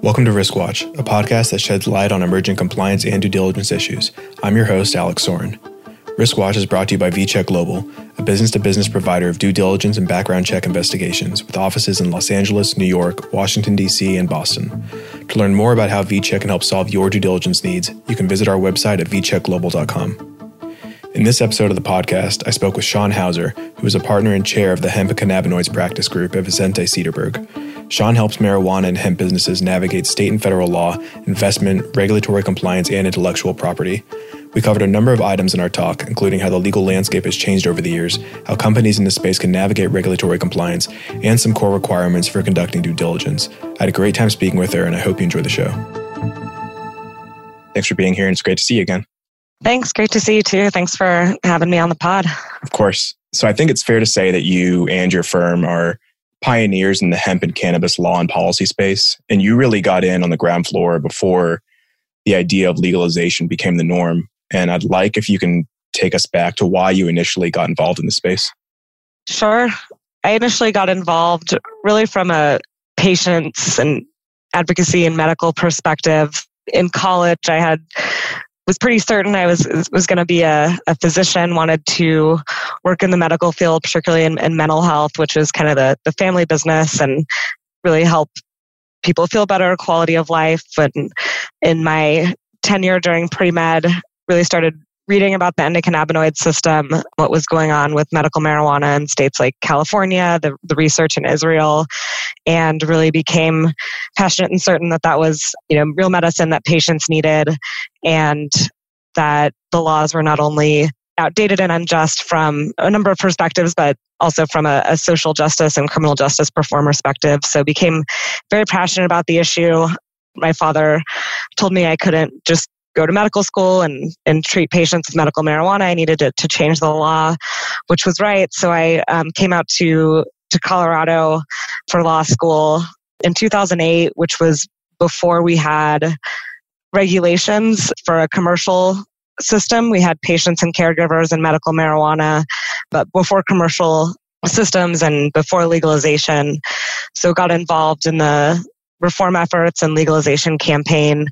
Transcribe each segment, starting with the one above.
Welcome to Risk Watch, a podcast that sheds light on emerging compliance and due diligence issues. I'm your host, Alex Soren. Risk Watch is brought to you by VCheck Global, a business to business provider of due diligence and background check investigations with offices in Los Angeles, New York, Washington, D.C., and Boston. To learn more about how VCheck can help solve your due diligence needs, you can visit our website at vcheckglobal.com. In this episode of the podcast, I spoke with Shawn Hauser, who is a partner and chair of the Hemp Cannabinoids Practice Group at Vicente Sederberg. Shawn helps marijuana and hemp businesses navigate state and federal law, investment, regulatory compliance, and intellectual property. We covered a number of items in our talk, including how the legal landscape has changed over the years, how companies in this space can navigate regulatory compliance, and some core requirements for conducting due diligence. I had a great time speaking with her, and I hope you enjoy the show. Thanks for being here, and it's great to see you again. Thanks. Great to see you too. Thanks for having me on the pod. Of course. So I think it's fair to say that you and your firm are pioneers in the hemp and cannabis law and policy space. And you really got in on the ground floor before the idea of legalization became the norm. And I'd like if you can take us back to why you initially got involved in the space. Sure. I initially got involved really from a patients and advocacy and medical perspective. In college, I had was pretty certain I was was going to be a, a physician. Wanted to work in the medical field, particularly in, in mental health, which is kind of the the family business, and really help people feel better, quality of life. And in my tenure during pre med, really started reading about the endocannabinoid system, what was going on with medical marijuana in states like California, the, the research in Israel, and really became passionate and certain that that was, you know, real medicine that patients needed and that the laws were not only outdated and unjust from a number of perspectives, but also from a, a, social justice and criminal justice reform perspective. So became very passionate about the issue. My father told me I couldn't just go to medical school and, and treat patients with medical marijuana. I needed to, to change the law, which was right. So I um, came out to, to Colorado for law school in 2008, which was before we had regulations for a commercial system. We had patients and caregivers and medical marijuana, but before commercial systems and before legalization. So got involved in the reform efforts and legalization campaign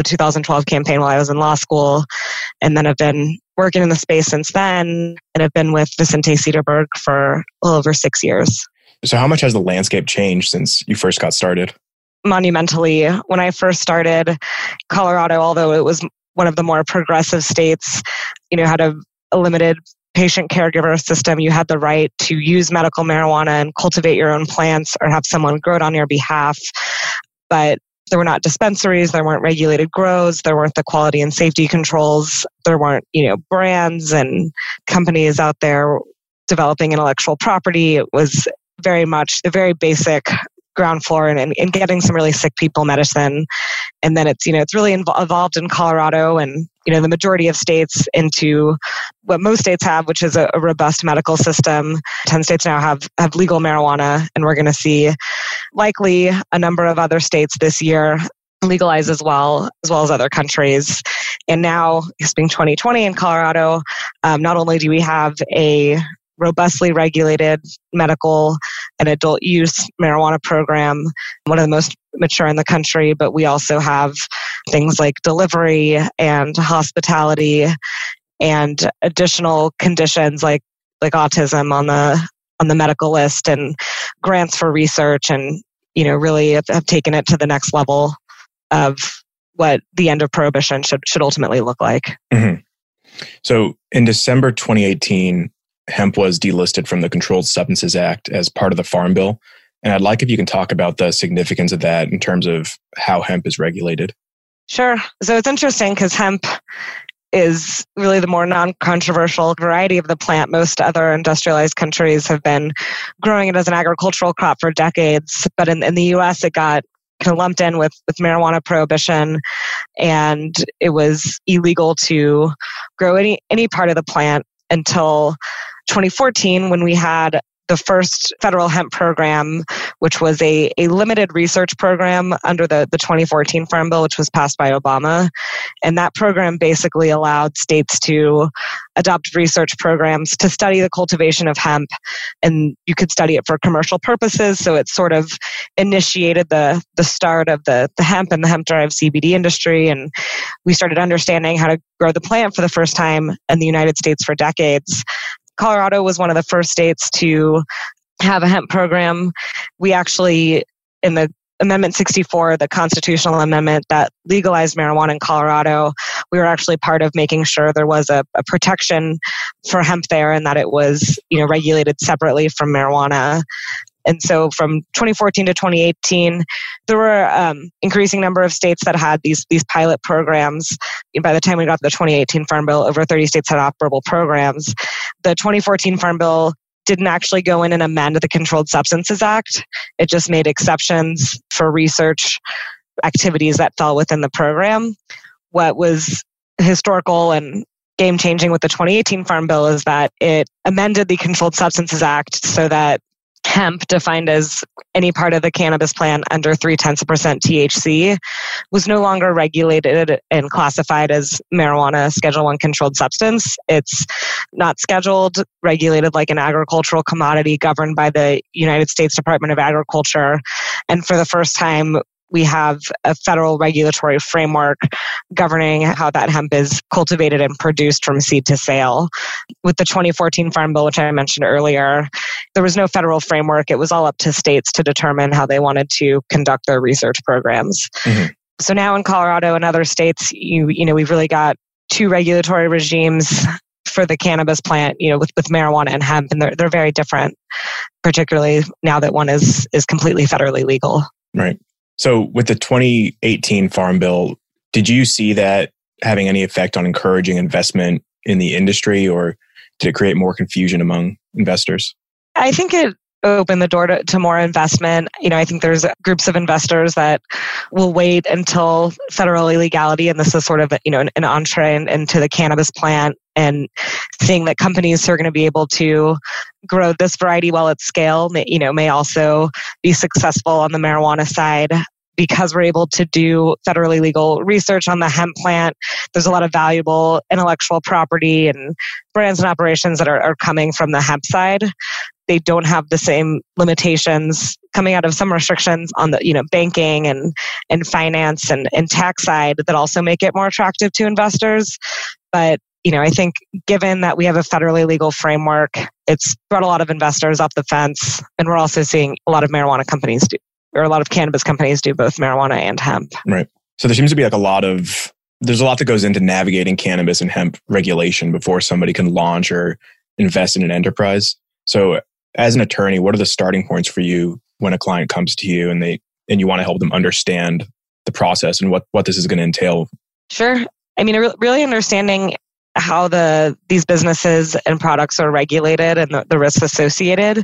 the 2012 campaign while I was in law school, and then I've been working in the space since then, and I've been with Vicente Sederberg for a little over six years. So, how much has the landscape changed since you first got started? Monumentally. When I first started, Colorado, although it was one of the more progressive states, you know, had a, a limited patient caregiver system. You had the right to use medical marijuana and cultivate your own plants or have someone grow it on your behalf. But there were not dispensaries, there weren't regulated grows, there weren't the quality and safety controls, there weren't, you know, brands and companies out there developing intellectual property. It was very much the very basic ground floor and, and, and, getting some really sick people medicine. And then it's, you know, it's really inv- evolved in Colorado and, you know, the majority of states into what most states have, which is a, a robust medical system. 10 states now have, have legal marijuana. And we're going to see likely a number of other states this year legalize as well, as well as other countries. And now, it's being 2020 in Colorado, um, not only do we have a robustly regulated medical and adult use marijuana program, one of the most mature in the country, but we also have things like delivery and hospitality and additional conditions like like autism on the on the medical list and grants for research and you know really have, have taken it to the next level of what the end of prohibition should should ultimately look like. Mm-hmm. So in December 2018, hemp was delisted from the Controlled Substances Act as part of the Farm Bill. And I'd like if you can talk about the significance of that in terms of how hemp is regulated. Sure. So it's interesting because hemp is really the more non controversial variety of the plant. Most other industrialized countries have been growing it as an agricultural crop for decades. But in, in the US, it got kind of lumped in with, with marijuana prohibition and it was illegal to grow any, any part of the plant until 2014 when we had the first federal hemp program, which was a, a limited research program under the, the 2014 Farm Bill, which was passed by Obama. And that program basically allowed states to adopt research programs to study the cultivation of hemp. And you could study it for commercial purposes. So it sort of initiated the, the start of the, the hemp and the hemp derived CBD industry. And we started understanding how to grow the plant for the first time in the United States for decades. Colorado was one of the first states to have a hemp program. We actually, in the Amendment 64, the constitutional amendment that legalized marijuana in Colorado, we were actually part of making sure there was a, a, protection for hemp there and that it was, you know, regulated separately from marijuana. And so from 2014 to 2018, there were um, increasing number of states that had these these pilot programs. By the time we got to the 2018 Farm Bill, over 30 states had operable programs. The 2014 Farm Bill didn't actually go in and amend the Controlled Substances Act. It just made exceptions for research activities that fell within the program. What was historical and game changing with the 2018 Farm Bill is that it amended the Controlled Substances Act so that hemp, defined as any part of the cannabis plant under three tenths percent THC, was no longer regulated and classified as marijuana Schedule One controlled substance. It's not scheduled, regulated like an agricultural commodity governed by the United States Department of Agriculture. And for the first time, we have a federal regulatory framework governing how that hemp is cultivated and produced from seed to sale. With the 2014 Farm Bill, which I mentioned earlier, there was no federal framework. It was all up to states to determine how they wanted to conduct their research programs. Mm-hmm. So now in Colorado and other states, you, you know, we've really got two regulatory regimes for the cannabis plant, you know, with, with marijuana and hemp, and they're, they're very different, particularly now that one is, is completely federally legal. Right. So, with the 2018 Farm Bill, did you see that having any effect on encouraging investment in the industry, or did it create more confusion among investors? I think it opened the door to, to more investment. You know, I think there's groups of investors that will wait until federal illegality, and this is sort of you know an, an entree into the cannabis plant and seeing that companies are going to be able to grow this variety while at scale may, you know may also be successful on the marijuana side because we're able to do federally legal research on the hemp plant there's a lot of valuable intellectual property and brands and operations that are, are coming from the hemp side they don't have the same limitations coming out of some restrictions on the you know banking and and finance and, and tax side that also make it more attractive to investors but you know, I think given that we have a federally legal framework, it's brought a lot of investors off the fence. And we're also seeing a lot of marijuana companies do, or a lot of cannabis companies do both marijuana and hemp. Right. So there seems to be like a lot of, there's a lot that goes into navigating cannabis and hemp regulation before somebody can launch or invest in an enterprise. So as an attorney, what are the starting points for you when a client comes to you and they, and you want to help them understand the process and what, what this is going to entail? Sure. I mean, really understanding how the these businesses and products are regulated and the, the risks associated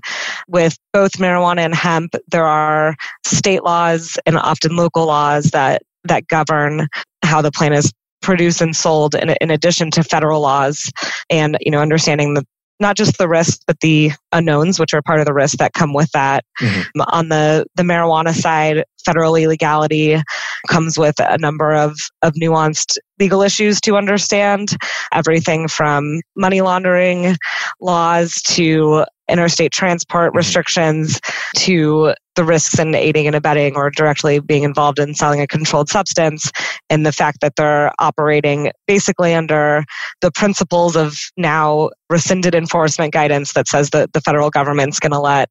with both marijuana and hemp there are state laws and often local laws that that govern how the plant is produced and sold in, in addition to federal laws and you know understanding the not just the risks, but the unknowns, which are part of the risks that come with that. Mm-hmm. On the, the marijuana side, federal illegality comes with a number of, of nuanced legal issues to understand. Everything from money laundering laws to interstate transport mm-hmm. restrictions to the risks in aiding and abetting or directly being involved in selling a controlled substance and the fact that they're operating basically under the principles of now rescinded enforcement guidance that says that the federal government's going to let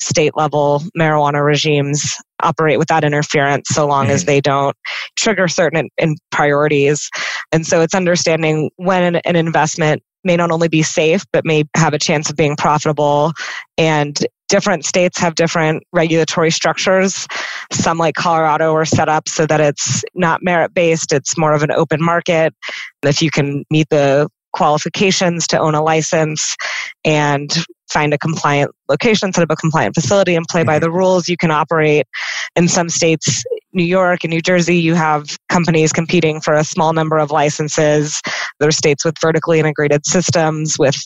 state level marijuana regimes operate without interference so long mm-hmm. as they don't trigger certain in priorities and so it's understanding when an, an investment may not only be safe, but may have a chance of being profitable. And different states have different regulatory structures. Some, like Colorado, are set up so that it's not merit based, it's more of an open market. If you can meet the qualifications to own a license and find a compliant location, set up a compliant facility, and play by mm-hmm. the rules, you can operate. In some states, New York and New Jersey, you have companies competing for a small number of licenses. There are states with vertically integrated systems, with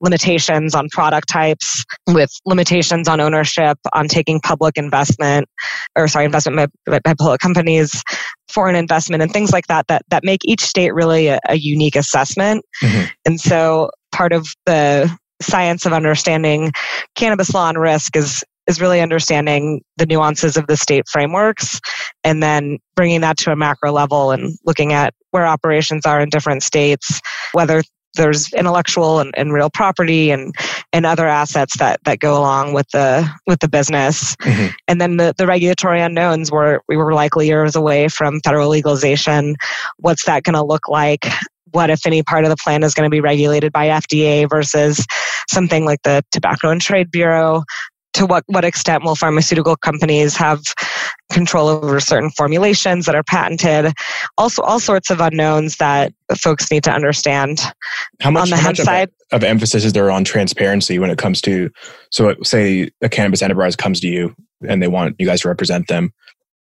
limitations on product types, with limitations on ownership, on taking public investment, or sorry, investment by, by public companies, foreign investment, and things like that, that, that make each state really a, a unique assessment. Mm-hmm. And so part of the science of understanding cannabis law and risk is is really understanding the nuances of the state frameworks and then bringing that to a macro level and looking at where operations are in different states, whether there's intellectual and, and real property and and other assets that that go along with the with the business. Mm-hmm. and then the, the regulatory unknowns were we were likely years away from federal legalization. What's that going to look like? What if any part of the plan is going to be regulated by FDA versus something like the Tobacco and Trade Bureau to what, what extent will pharmaceutical companies have control over certain formulations that are patented? Also all sorts of unknowns that folks need to understand how much, on the how much side. of, of, emphasis is there on transparency when it comes to so say a cannabis enterprise comes to you and they want you guys to represent them.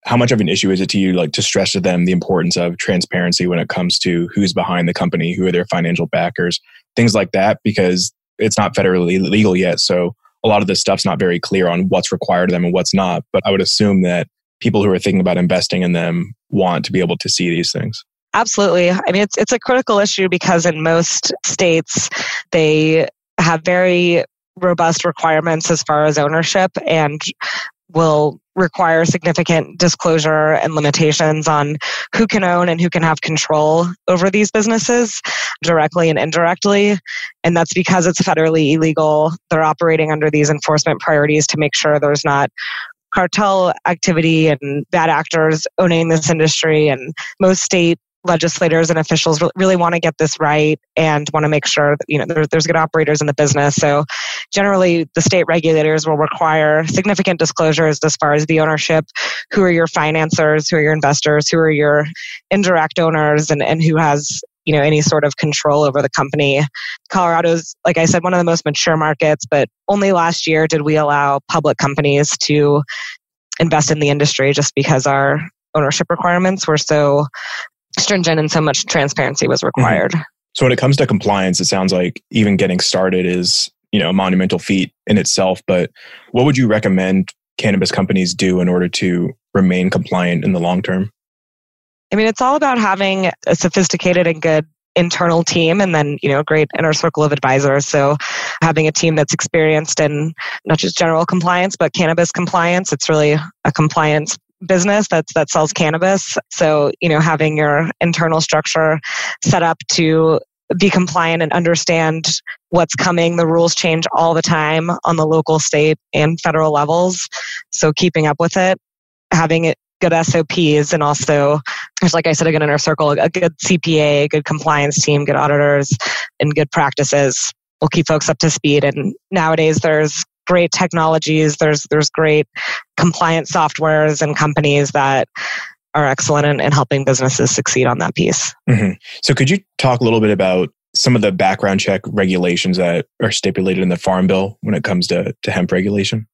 How much of an issue is it to you like to stress to them the importance of transparency when it comes to who's behind the company who are their financial backers things like that? Because it's not federally legal yet so a lot of this stuff's not very clear on what's required of them and what's not. But I would assume that people who are thinking about investing in them want to be able to see these things. Absolutely. I mean, it's, it's a critical issue because in most states, they have very robust requirements as far as ownership and will require significant disclosure and limitations on who can own and who can have control over these businesses directly and indirectly. And that's because it's federally illegal. They're operating under these enforcement priorities to make sure there's not cartel activity and bad actors owning this industry. And most state legislators and officials really want to get this right and want to make sure that you know there's good operators in the business so generally the state regulators will require significant disclosures as far as the ownership who are your financiers who are your investors who are your indirect owners and, and who has you know any sort of control over the company colorado's like i said one of the most mature markets but only last year did we allow public companies to invest in the industry just because our ownership requirements were so stringent and so much transparency was mm-hmm. required. Mm-hmm. So when it comes to compliance, it sounds like even getting started is, you know, a monumental feat in itself. But what would you recommend cannabis companies do in order to remain compliant in the long term? I mean, it's all about having a sophisticated and good internal team and then you know a great inner circle of advisors so having a team that's experienced in not just general compliance but cannabis compliance it's really a compliance business that's that sells cannabis. So, you know, having your internal structure set up to be compliant and understand what's coming. The rules change all the time on the local, state, and federal levels. So keeping up with it, having it good SOPs and also like I said, a good inner circle, a good CPA, a good compliance team, good auditors, and good practices will keep folks up to speed. And nowadays there's great technologies. There's there's great compliance softwares and companies that are excellent in, in helping businesses succeed on that piece. Mm-hmm. So, could you talk a little bit about some of the background check regulations that are stipulated in the Farm Bill when it comes to, to hemp regulation?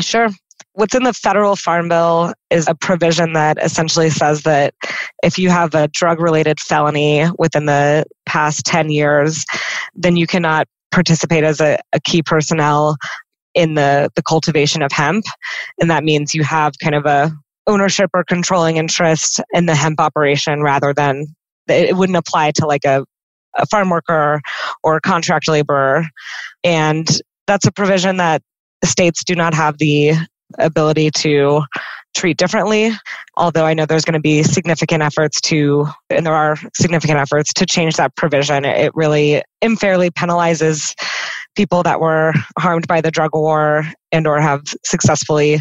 Sure. What's in the federal farm bill is a provision that essentially says that if you have a drug related felony within the past 10 years, then you cannot participate as a, a key personnel in the, the cultivation of hemp. And that means you have kind of a ownership or controlling interest in the hemp operation rather than it wouldn't apply to like a, a farm worker or contract laborer. And that's a provision that states do not have the ability to treat differently. Although I know there's going to be significant efforts to, and there are significant efforts to change that provision. It really unfairly penalizes people that were harmed by the drug war and or have successfully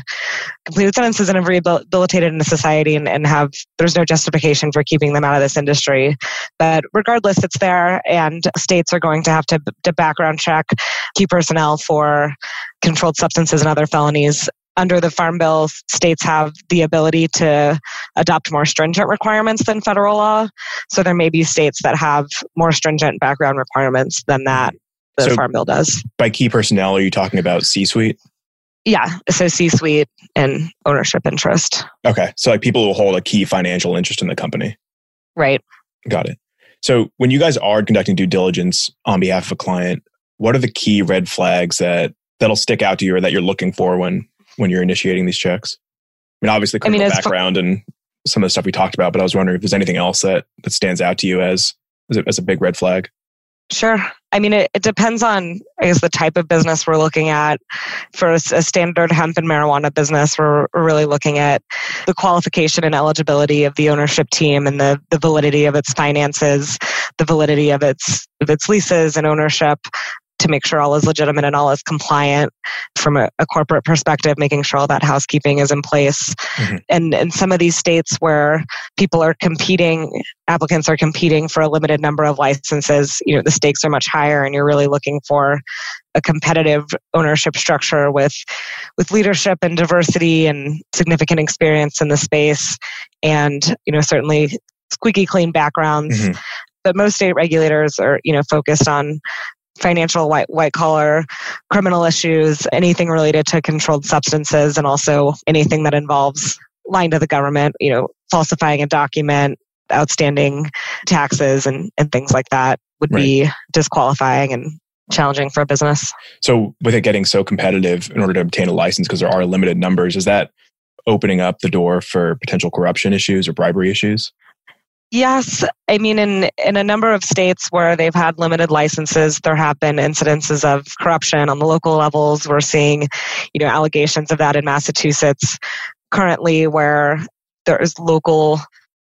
completed sentences and have rehabilitated in the society and, and have there's no justification for keeping them out of this industry. But regardless it's there and states are going to have to, to background check key personnel for controlled substances and other felonies. Under the Farm Bill, states have the ability to adopt more stringent requirements than federal law. So there may be states that have more stringent background requirements than that the so Farm Bill does. By key personnel, are you talking about C suite? Yeah, so C suite and ownership interest. Okay. So like people who hold a key financial interest in the company. Right. Got it. So when you guys are conducting due diligence on behalf of a client, what are the key red flags that that'll stick out to you or that you're looking for when when you're initiating these checks? I mean, obviously criminal I mean, background and some of the stuff we talked about, but I was wondering if there's anything else that that stands out to you as as a, as a big red flag. Sure. I mean, it, it, depends on, I guess, the type of business we're looking at. For a, standard hemp and marijuana business, we're, we're, really looking at the qualification and eligibility of the ownership team and the, the validity of its finances, the validity of its of its leases and ownership, to make sure all is legitimate and all is compliant from a, a corporate perspective, making sure all that housekeeping is in place. Mm-hmm. And in some of these states where people are competing, applicants are competing for a limited number of licenses, you know, the stakes are much higher and you're really looking for a competitive ownership structure with with leadership and diversity and significant experience in the space and you know certainly squeaky clean backgrounds mm-hmm but most state regulators are you know focused on financial white white collar criminal issues, anything related to controlled substances, and also anything that involves lying to the government, you know, falsifying a document, outstanding taxes, and and things like that would right. be disqualifying and challenging for a business. So, with it getting so competitive in order to obtain a license, because there are limited numbers, is that opening up the door for potential corruption issues or bribery issues? Yes, I mean in in a number of states where they've had limited licenses, there have been incidences of corruption on the local levels. We're seeing, you know, allegations of that in Massachusetts currently, where there is local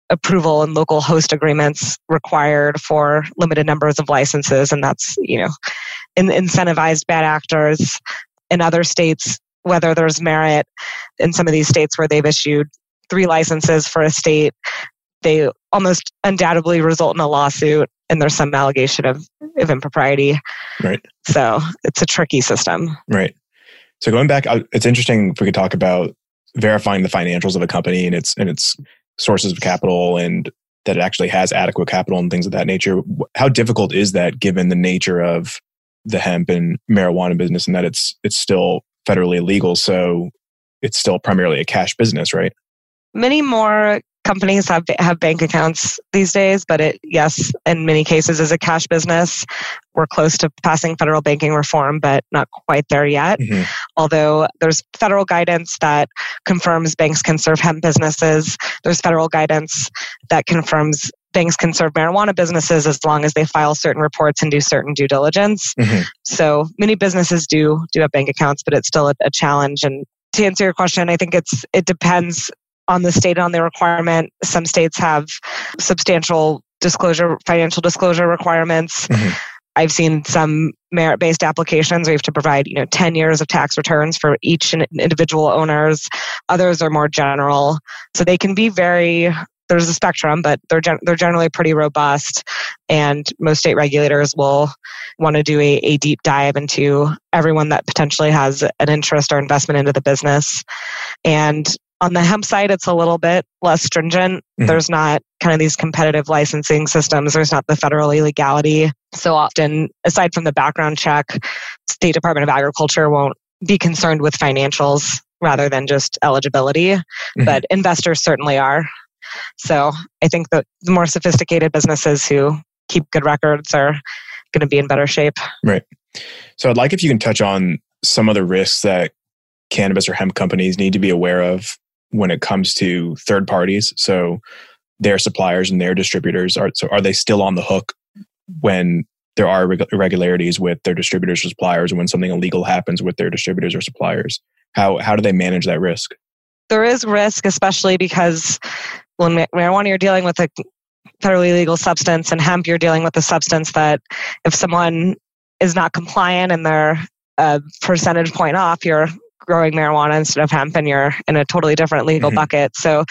approval and local host agreements required for limited numbers of licenses, and that's you know, in, incentivized bad actors. In other states, whether there's merit in some of these states where they've issued three licenses for a state they almost undoubtedly result in a lawsuit and there's some allegation of, of impropriety. Right. So it's a tricky system. Right. So going back, it's interesting if we could talk about verifying the financials of a company and its and its sources of capital and that it actually has adequate capital and things of that nature. How difficult is that given the nature of the hemp and marijuana business and that it's it's still federally illegal, so it's still primarily a cash business, right? Many more companies have have bank accounts these days, but it yes, in many cases is a cash business. We're close to passing federal banking reform, but not quite there yet. Mm-hmm. Although there's federal guidance that confirms banks can serve hemp businesses. There's federal guidance that confirms banks can serve marijuana businesses as long as they file certain reports and do certain due diligence. Mm-hmm. So many businesses do do have bank accounts, but it's still a, a challenge. And to answer your question, I think it's it depends on the state on the requirement. Some states have substantial disclosure, financial disclosure requirements. Mm-hmm. I've seen some merit-based applications where you have to provide, you know, 10 years of tax returns for each individual owners. Others are more general. So they can be very there's a spectrum, but they're gen- they're generally pretty robust, and most state regulators will want to do a, a deep dive into everyone that potentially has an interest or investment into the business. And on the hemp side, it's a little bit less stringent. Mm-hmm. There's not kind of these competitive licensing systems. There's not the federal illegality. So often, aside from the background check, State Department of Agriculture won't be concerned with financials rather than just eligibility. Mm-hmm. But investors certainly are. So I think that the more sophisticated businesses who keep good records are going to be in better shape. Right. So I'd like if you can touch on some of the risks that cannabis or hemp companies need to be aware of when it comes to third parties. So their suppliers and their distributors are so are they still on the hook when there are irregularities with their distributors or suppliers, when something illegal happens with their distributors or suppliers? How how do they manage that risk? There is risk, especially because when marijuana you're dealing with a federally legal substance, and hemp you're dealing with a substance that if someone is not compliant and they're a percentage point off, you're growing marijuana instead of hemp and you're in a totally different legal mm-hmm. bucket. So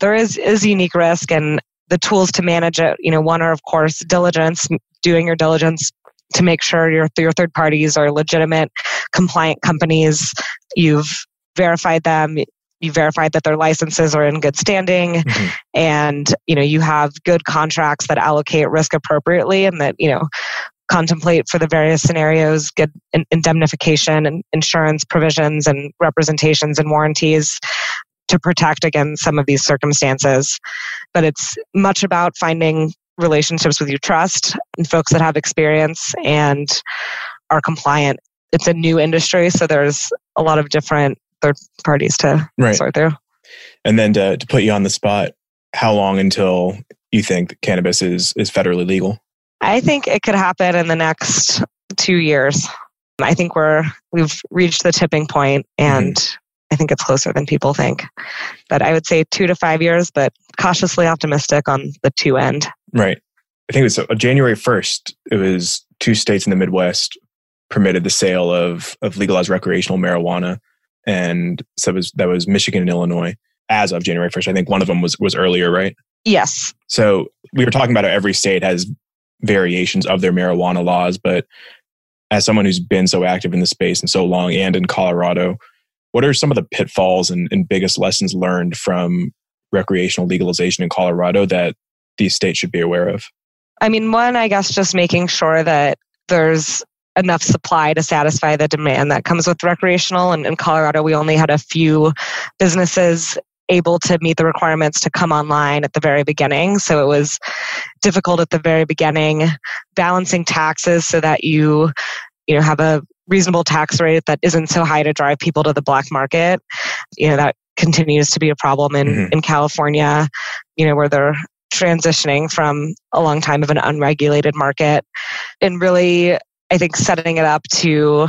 there is is unique risk and the tools to manage it, you know, one are of course diligence, doing your diligence to make sure your your third parties are legitimate, compliant companies. You've verified them, you verified that their licenses are in good standing mm-hmm. and you know you have good contracts that allocate risk appropriately and that you know contemplate for the various scenarios, get indemnification and insurance provisions and representations and warranties to protect against some of these circumstances. But it's much about finding relationships with you trust and folks that have experience and are compliant. It's a new industry, so there's a lot of different third parties to right. sort through. And then to, to put you on the spot, how long until you think cannabis is is federally legal? I think it could happen in the next two years. I think we're we've reached the tipping point, and mm-hmm. I think it's closer than people think. But I would say two to five years, but cautiously optimistic on the two end. Right. I think it was uh, January first. It was two states in the Midwest permitted the sale of of legalized recreational marijuana, and so was, that was Michigan and Illinois as of January first. I think one of them was was earlier, right? Yes. So we were talking about how every state has variations of their marijuana laws, but as someone who's been so active in the space and so long and in Colorado, what are some of the pitfalls and, and biggest lessons learned from recreational legalization in Colorado that these states should be aware of? I mean, one, I guess just making sure that there's enough supply to satisfy the demand that comes with recreational. And in Colorado, we only had a few businesses able to meet the requirements to come online at the very beginning. So it was difficult at the very beginning, balancing taxes so that you, you know, have a reasonable tax rate that isn't so high to drive people to the black market. You know, that continues to be a problem in, mm-hmm. in California, you know, where they're transitioning from a long time of an unregulated market and really, I think, setting it up to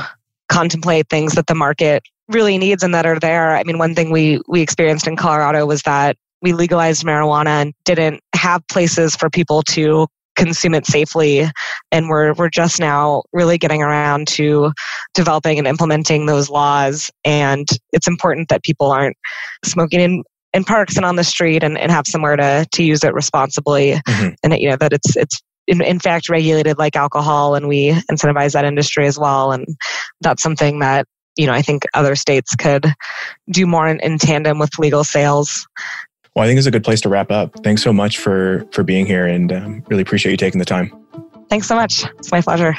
contemplate things that the market really needs and that are there. I mean, one thing we we experienced in Colorado was that we legalized marijuana and didn't have places for people to consume it safely and we're we're just now really getting around to developing and implementing those laws and it's important that people aren't smoking in in parks and on the street and, and have somewhere to to use it responsibly mm-hmm. and that, you know that it's it's in, in fact regulated like alcohol and we incentivize that industry as well and that's something that you know, I think other states could do more in, in tandem with legal sales. Well, I think it's a good place to wrap up. Thanks so much for for being here, and um, really appreciate you taking the time. Thanks so much. It's my pleasure.